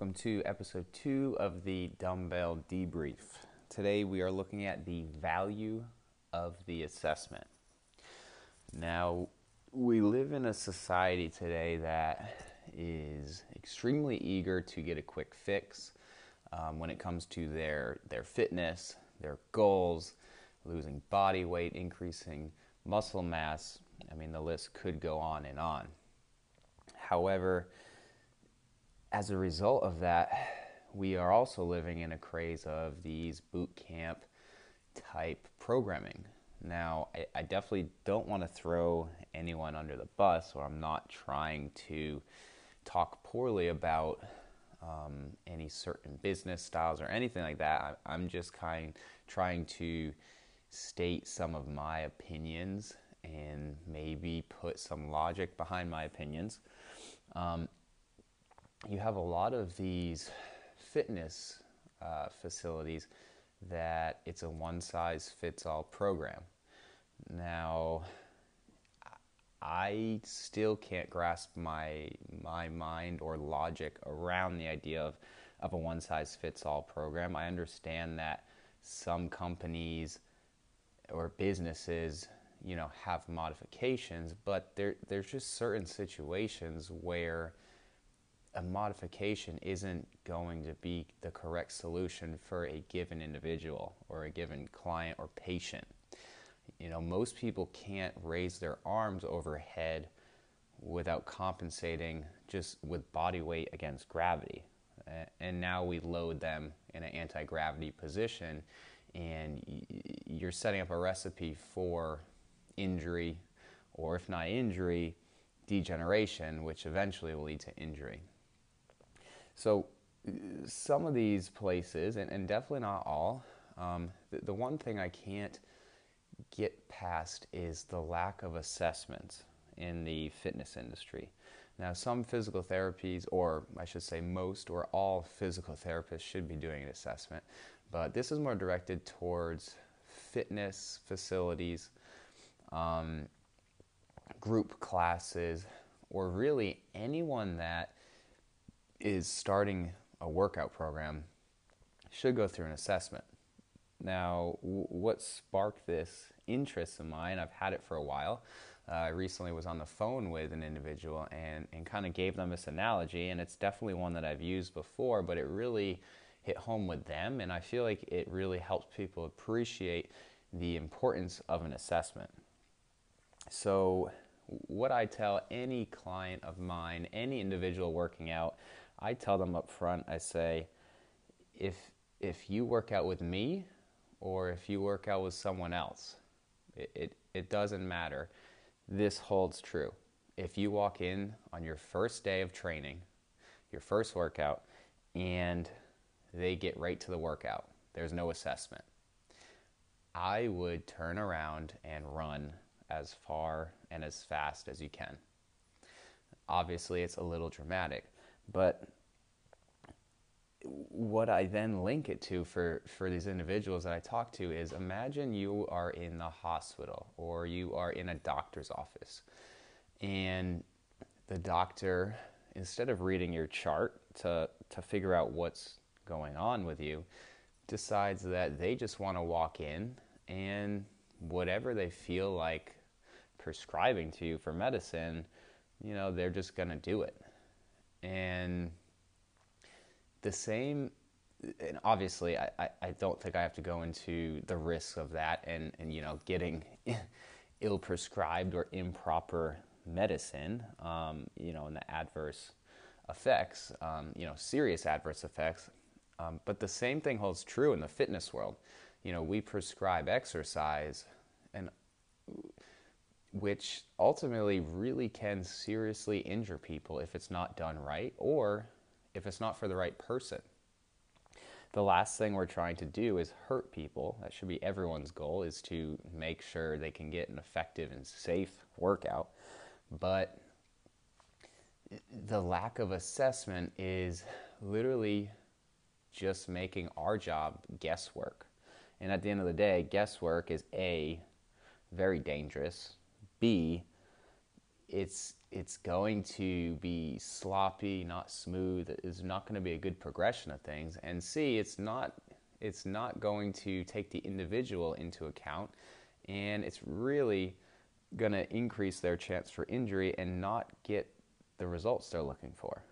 Welcome to episode two of the Dumbbell Debrief. Today we are looking at the value of the assessment. Now, we live in a society today that is extremely eager to get a quick fix um, when it comes to their, their fitness, their goals, losing body weight, increasing muscle mass. I mean, the list could go on and on. However, as a result of that, we are also living in a craze of these boot camp type programming. Now, I, I definitely don't want to throw anyone under the bus, or I'm not trying to talk poorly about um, any certain business styles or anything like that. I, I'm just kind trying to state some of my opinions and maybe put some logic behind my opinions. Um, you have a lot of these fitness uh, facilities that it's a one size fits all program. Now, I still can't grasp my my mind or logic around the idea of, of a one size fits all program. I understand that some companies or businesses, you know, have modifications, but there there's just certain situations where a modification isn't going to be the correct solution for a given individual or a given client or patient. You know, most people can't raise their arms overhead without compensating just with body weight against gravity. And now we load them in an anti gravity position, and you're setting up a recipe for injury, or if not injury, degeneration, which eventually will lead to injury. So some of these places, and, and definitely not all, um, the, the, one thing I can't get past is the lack of assessments in the fitness industry. Now, some physical therapies, or I should say most or all physical therapists, should be doing an assessment, but this is more directed towards fitness facilities, um, group classes, or really anyone that is starting a workout program should go through an assessment. Now, w- what sparked this interest in mine, I've had it for a while. Uh, I recently was on the phone with an individual and, and kind of gave them this analogy, and it's definitely one that I've used before, but it really hit home with them, and I feel like it really helps people appreciate the importance of an assessment. So, what I tell any client of mine, any individual working out, I tell them up front, I say, if if you work out with me or if you work out with someone else, it, it, it doesn't matter. This holds true. If you walk in on your first day of training, your first workout, and they get right to the workout, there's no assessment. I would turn around and run as far and as fast as you can. Obviously, it's a little dramatic, but what I then link it to for, for these individuals that I talk to is imagine you are in the hospital or you are in a doctor's office and the doctor, instead of reading your chart to, to figure out what's going on with you, decides that they just want to walk in and whatever they feel like prescribing to you for medicine, you know, they're just going to do it. And the same and obviously I, I, don't think I have to go into the risks of that and, and you know getting ill prescribed or improper medicine um, you know and the adverse effects um, you know serious adverse effects. Um, but the same thing holds true in the fitness world. You know we prescribe exercise and which ultimately really can seriously injure people if it's not done right or if it's not for the right person. The last thing we're trying to do is hurt people. That should be everyone's goal is to make sure they can get an effective and safe workout. But the lack of assessment is literally just making our job guesswork. And at the end of the day, guesswork is A, very dangerous. B, it's it's going to be sloppy, not smooth. It's not going to be a good progression of things. And C, it's not it's not going to take the individual into account, and it's really going to increase their chance for injury and not get the results they're looking for.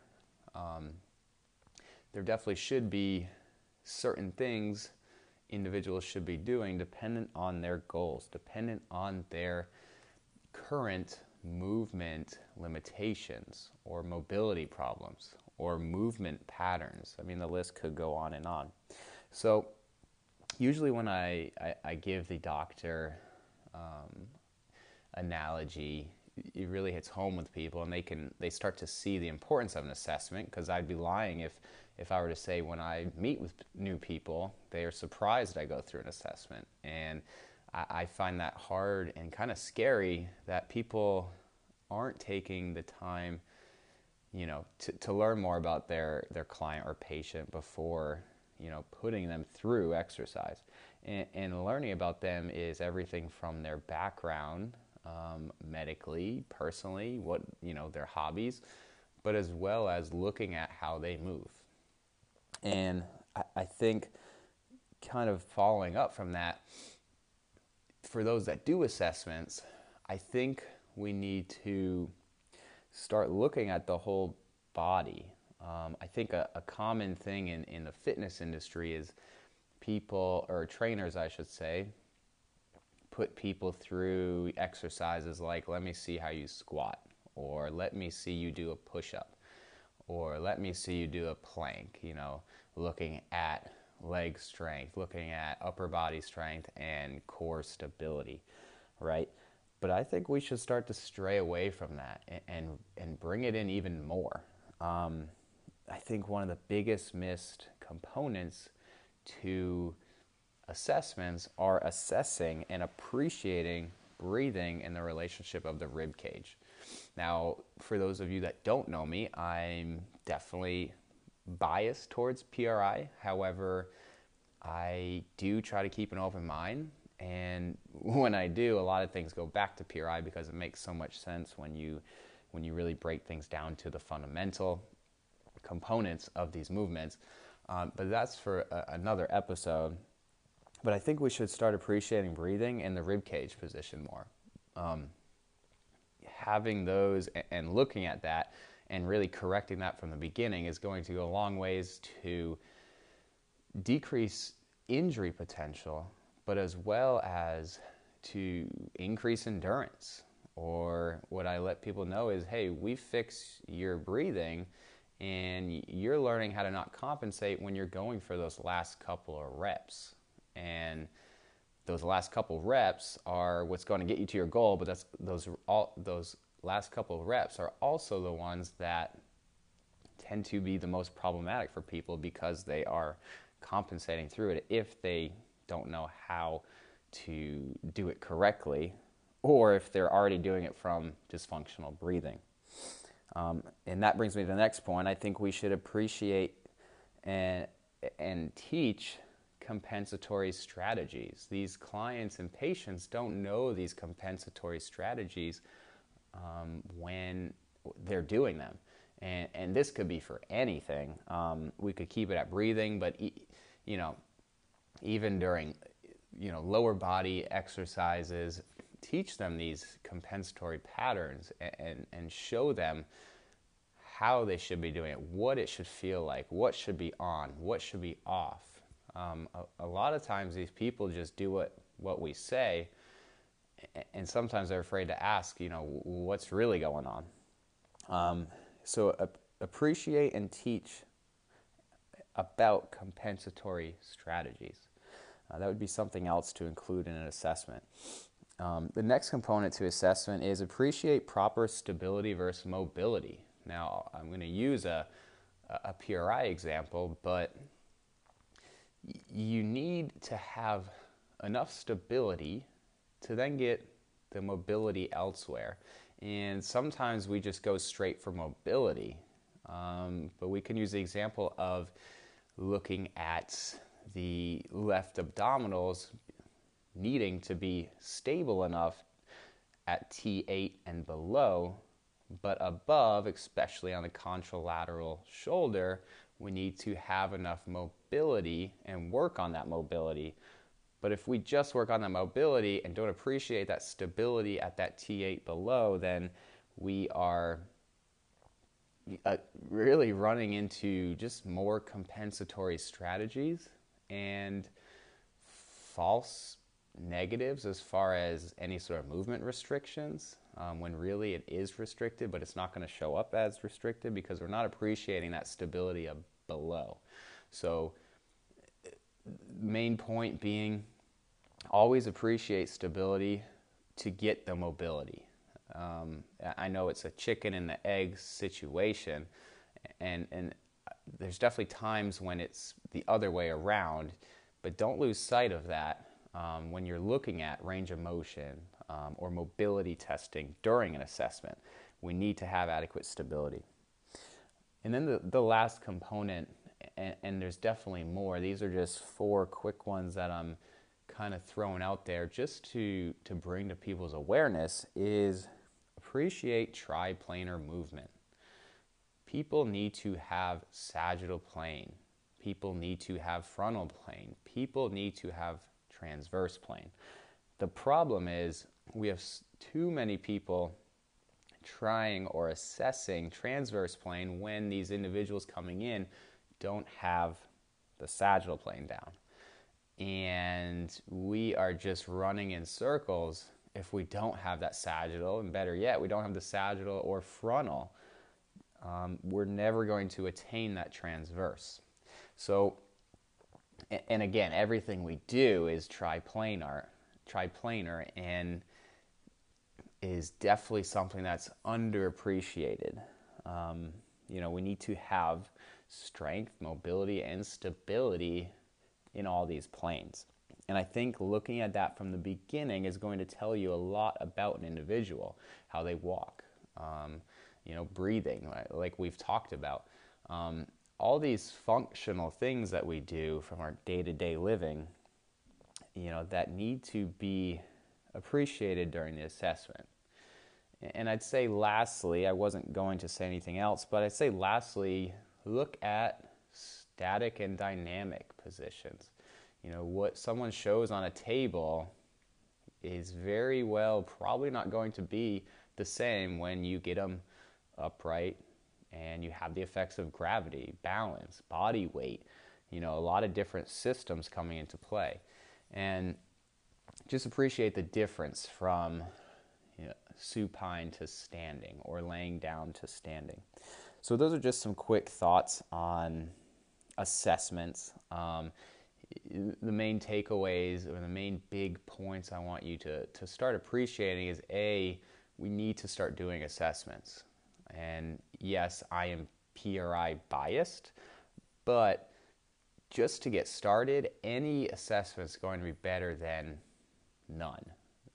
Um, there definitely should be certain things individuals should be doing dependent on their goals, dependent on their current movement limitations or mobility problems or movement patterns. I mean, the list could go on and on. So, usually when I, I, I give the doctor um, analogy, it really hits home with people and they can they start to see the importance of an assessment because I'd be lying if if I were to say when I meet with new people, they are surprised I go through an assessment. And I, I find that hard and kind of scary that people aren't taking the time, you know, to, to learn more about their, their client or patient before, you know, putting them through exercise. And, and learning about them is everything from their background, um, medically, personally, what, you know, their hobbies, but as well as looking at how they move and I, I think, kind of following up from that, for those that do assessments, I think we need to start looking at the whole body. Um, I think a, a, common thing in, in the fitness industry is people, or trainers, I should say, put people through exercises like, let me see how you squat, or let me see you do a push up or let me see you do a plank, you know, looking at leg strength, looking at upper body strength and core stability, right? But I think we should start to stray away from that and, and, and bring it in even more. Um, I think one of the biggest missed components to assessments are assessing and appreciating breathing in the relationship of the rib cage. Now, for those of you that don't know me, I'm definitely biased towards PRI. However, I do try to keep an open mind. And when I do, a lot of things go back to PRI because it makes so much sense when you when you really break things down to the fundamental components of these movements. Um, but that's for a, another episode. But I think we should start appreciating breathing in the rib cage position more. Um, having those and looking at that and really correcting that from the beginning is going to go a long ways to decrease injury potential, but as well as to increase endurance. Or what I let people know is hey, we fix your breathing and you're learning how to not compensate when you're going for those last couple of reps. And those last couple reps are what's going to get you to your goal, but that's those all those last couple of reps are also the ones that tend to be the most problematic for people because they are compensating through it if they don't know how to do it correctly or if they're already doing it from dysfunctional breathing. Um, and that brings me to the next point. I think we should appreciate and, and teach compensatory strategies. These clients and patients don't know these compensatory strategies um, when they're doing them. And, and this could be for anything. Um, we could keep it at breathing, but e- you know, even during you know lower body exercises, teach them these compensatory patterns and, and, and show them how they should be doing it, what it should feel like, what should be on, what should be off. Um, a, a, lot of times these people just do what, what we say, and sometimes they're afraid to ask, you know, what's really going on. Um, so appreciate and teach about compensatory strategies. Uh, that would be something else to include in an assessment. Um, the next component to assessment is appreciate proper stability versus mobility. Now, I'm going to use a, a PRI example, but you need to have enough stability to then get the mobility elsewhere. And sometimes we just go straight for mobility. Um, but we can use the example of looking at the left abdominals needing to be stable enough at T8 and below But above, especially on the contralateral shoulder, we need to have enough mobility and work on that mobility. But if we just work on that mobility and don't appreciate that stability at that T8 below, then we are uh, really running into just more compensatory strategies and false negatives as far as any sort of movement restrictions um, when really it is restricted, but it's not going to show up as restricted because we're not appreciating that stability of below. So, main point being always appreciate stability to get the mobility. Um, I know it's a chicken and the egg situation, and, and there's definitely times when it's the other way around, but don't lose sight of that um, when you're looking at range of motion um, or mobility testing during an assessment. We need to have adequate stability. And then the, the last component, and, and there's definitely more, these are just four quick ones that I'm kind of throwing out there just to, to bring to people's awareness is appreciate triplanar movement. People need to have sagittal plane. People need to have frontal plane. People need to have transverse plane. The problem is we have too many people trying or assessing transverse plane when these individuals coming in don't have the sagittal plane down. And we are just running in circles if we don't have that sagittal, and better yet, we don't have the sagittal or frontal. Um, we're never going to attain that transverse. So, and again, everything we do is triplanar, triplanar, and is definitely something that's underappreciated. Um, you know, we need to have strength, mobility, and stability in all these planes. And I think looking at that from the beginning is going to tell you a lot about an individual, how they walk, um, you know, breathing, like we've talked about. Um, all these functional things that we do from our day to day living, you know, that need to be appreciated during the assessment. And I'd say, lastly, I wasn't going to say anything else, but I'd say, lastly, look at static and dynamic positions. You know, what someone shows on a table is very well probably not going to be the same when you get them upright and you have the effects of gravity, balance, body weight, you know, a lot of different systems coming into play. And just appreciate the difference from you know, supine to standing or laying down to standing. So, those are just some quick thoughts on assessments. Um, the main takeaways or the main big points I want you to, to start appreciating is A, we need to start doing assessments. And yes, I am PRI biased, but just to get started, any assessment is going to be better than none.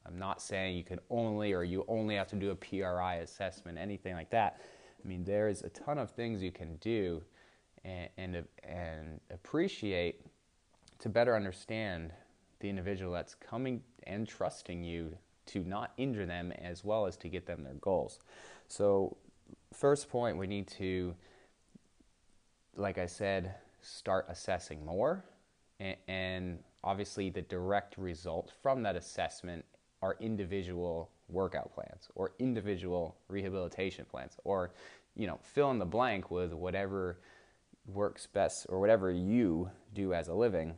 I'm not saying you can only or you only have to do a PRI assessment, anything like that. I mean, there's a ton of things you can do and, and, and appreciate to better understand the individual that's coming and trusting you to not injure them as well as to get them their goals. So, first point, we need to, like I said, start assessing more. And obviously, the direct result from that assessment are individual workout plans or individual rehabilitation plans or you know fill in the blank with whatever works best or whatever you do as a living.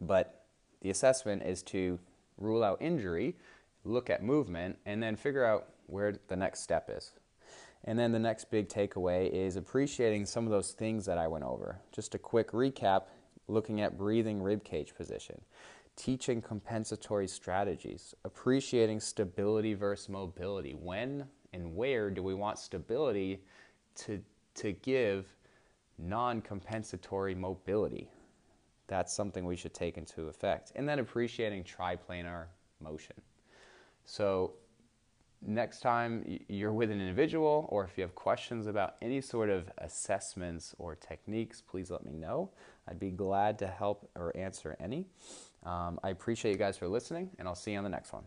But the assessment is to rule out injury look at movement and then figure out where the next step is. And then the next big takeaway is appreciating some of those things that i went over. Just a quick recap looking at breathing rib cage position teaching compensatory strategies, appreciating stability versus mobility. When and where do we want stability to, to give non compensatory mobility? That's something we should take into effect. And then appreciating triplanar motion. So, next time you're with an individual, or if you have questions about any sort of assessments or techniques, please let me know. I'd be glad to help or answer any. Um, I appreciate you guys for listening, and I'll see you on the next one.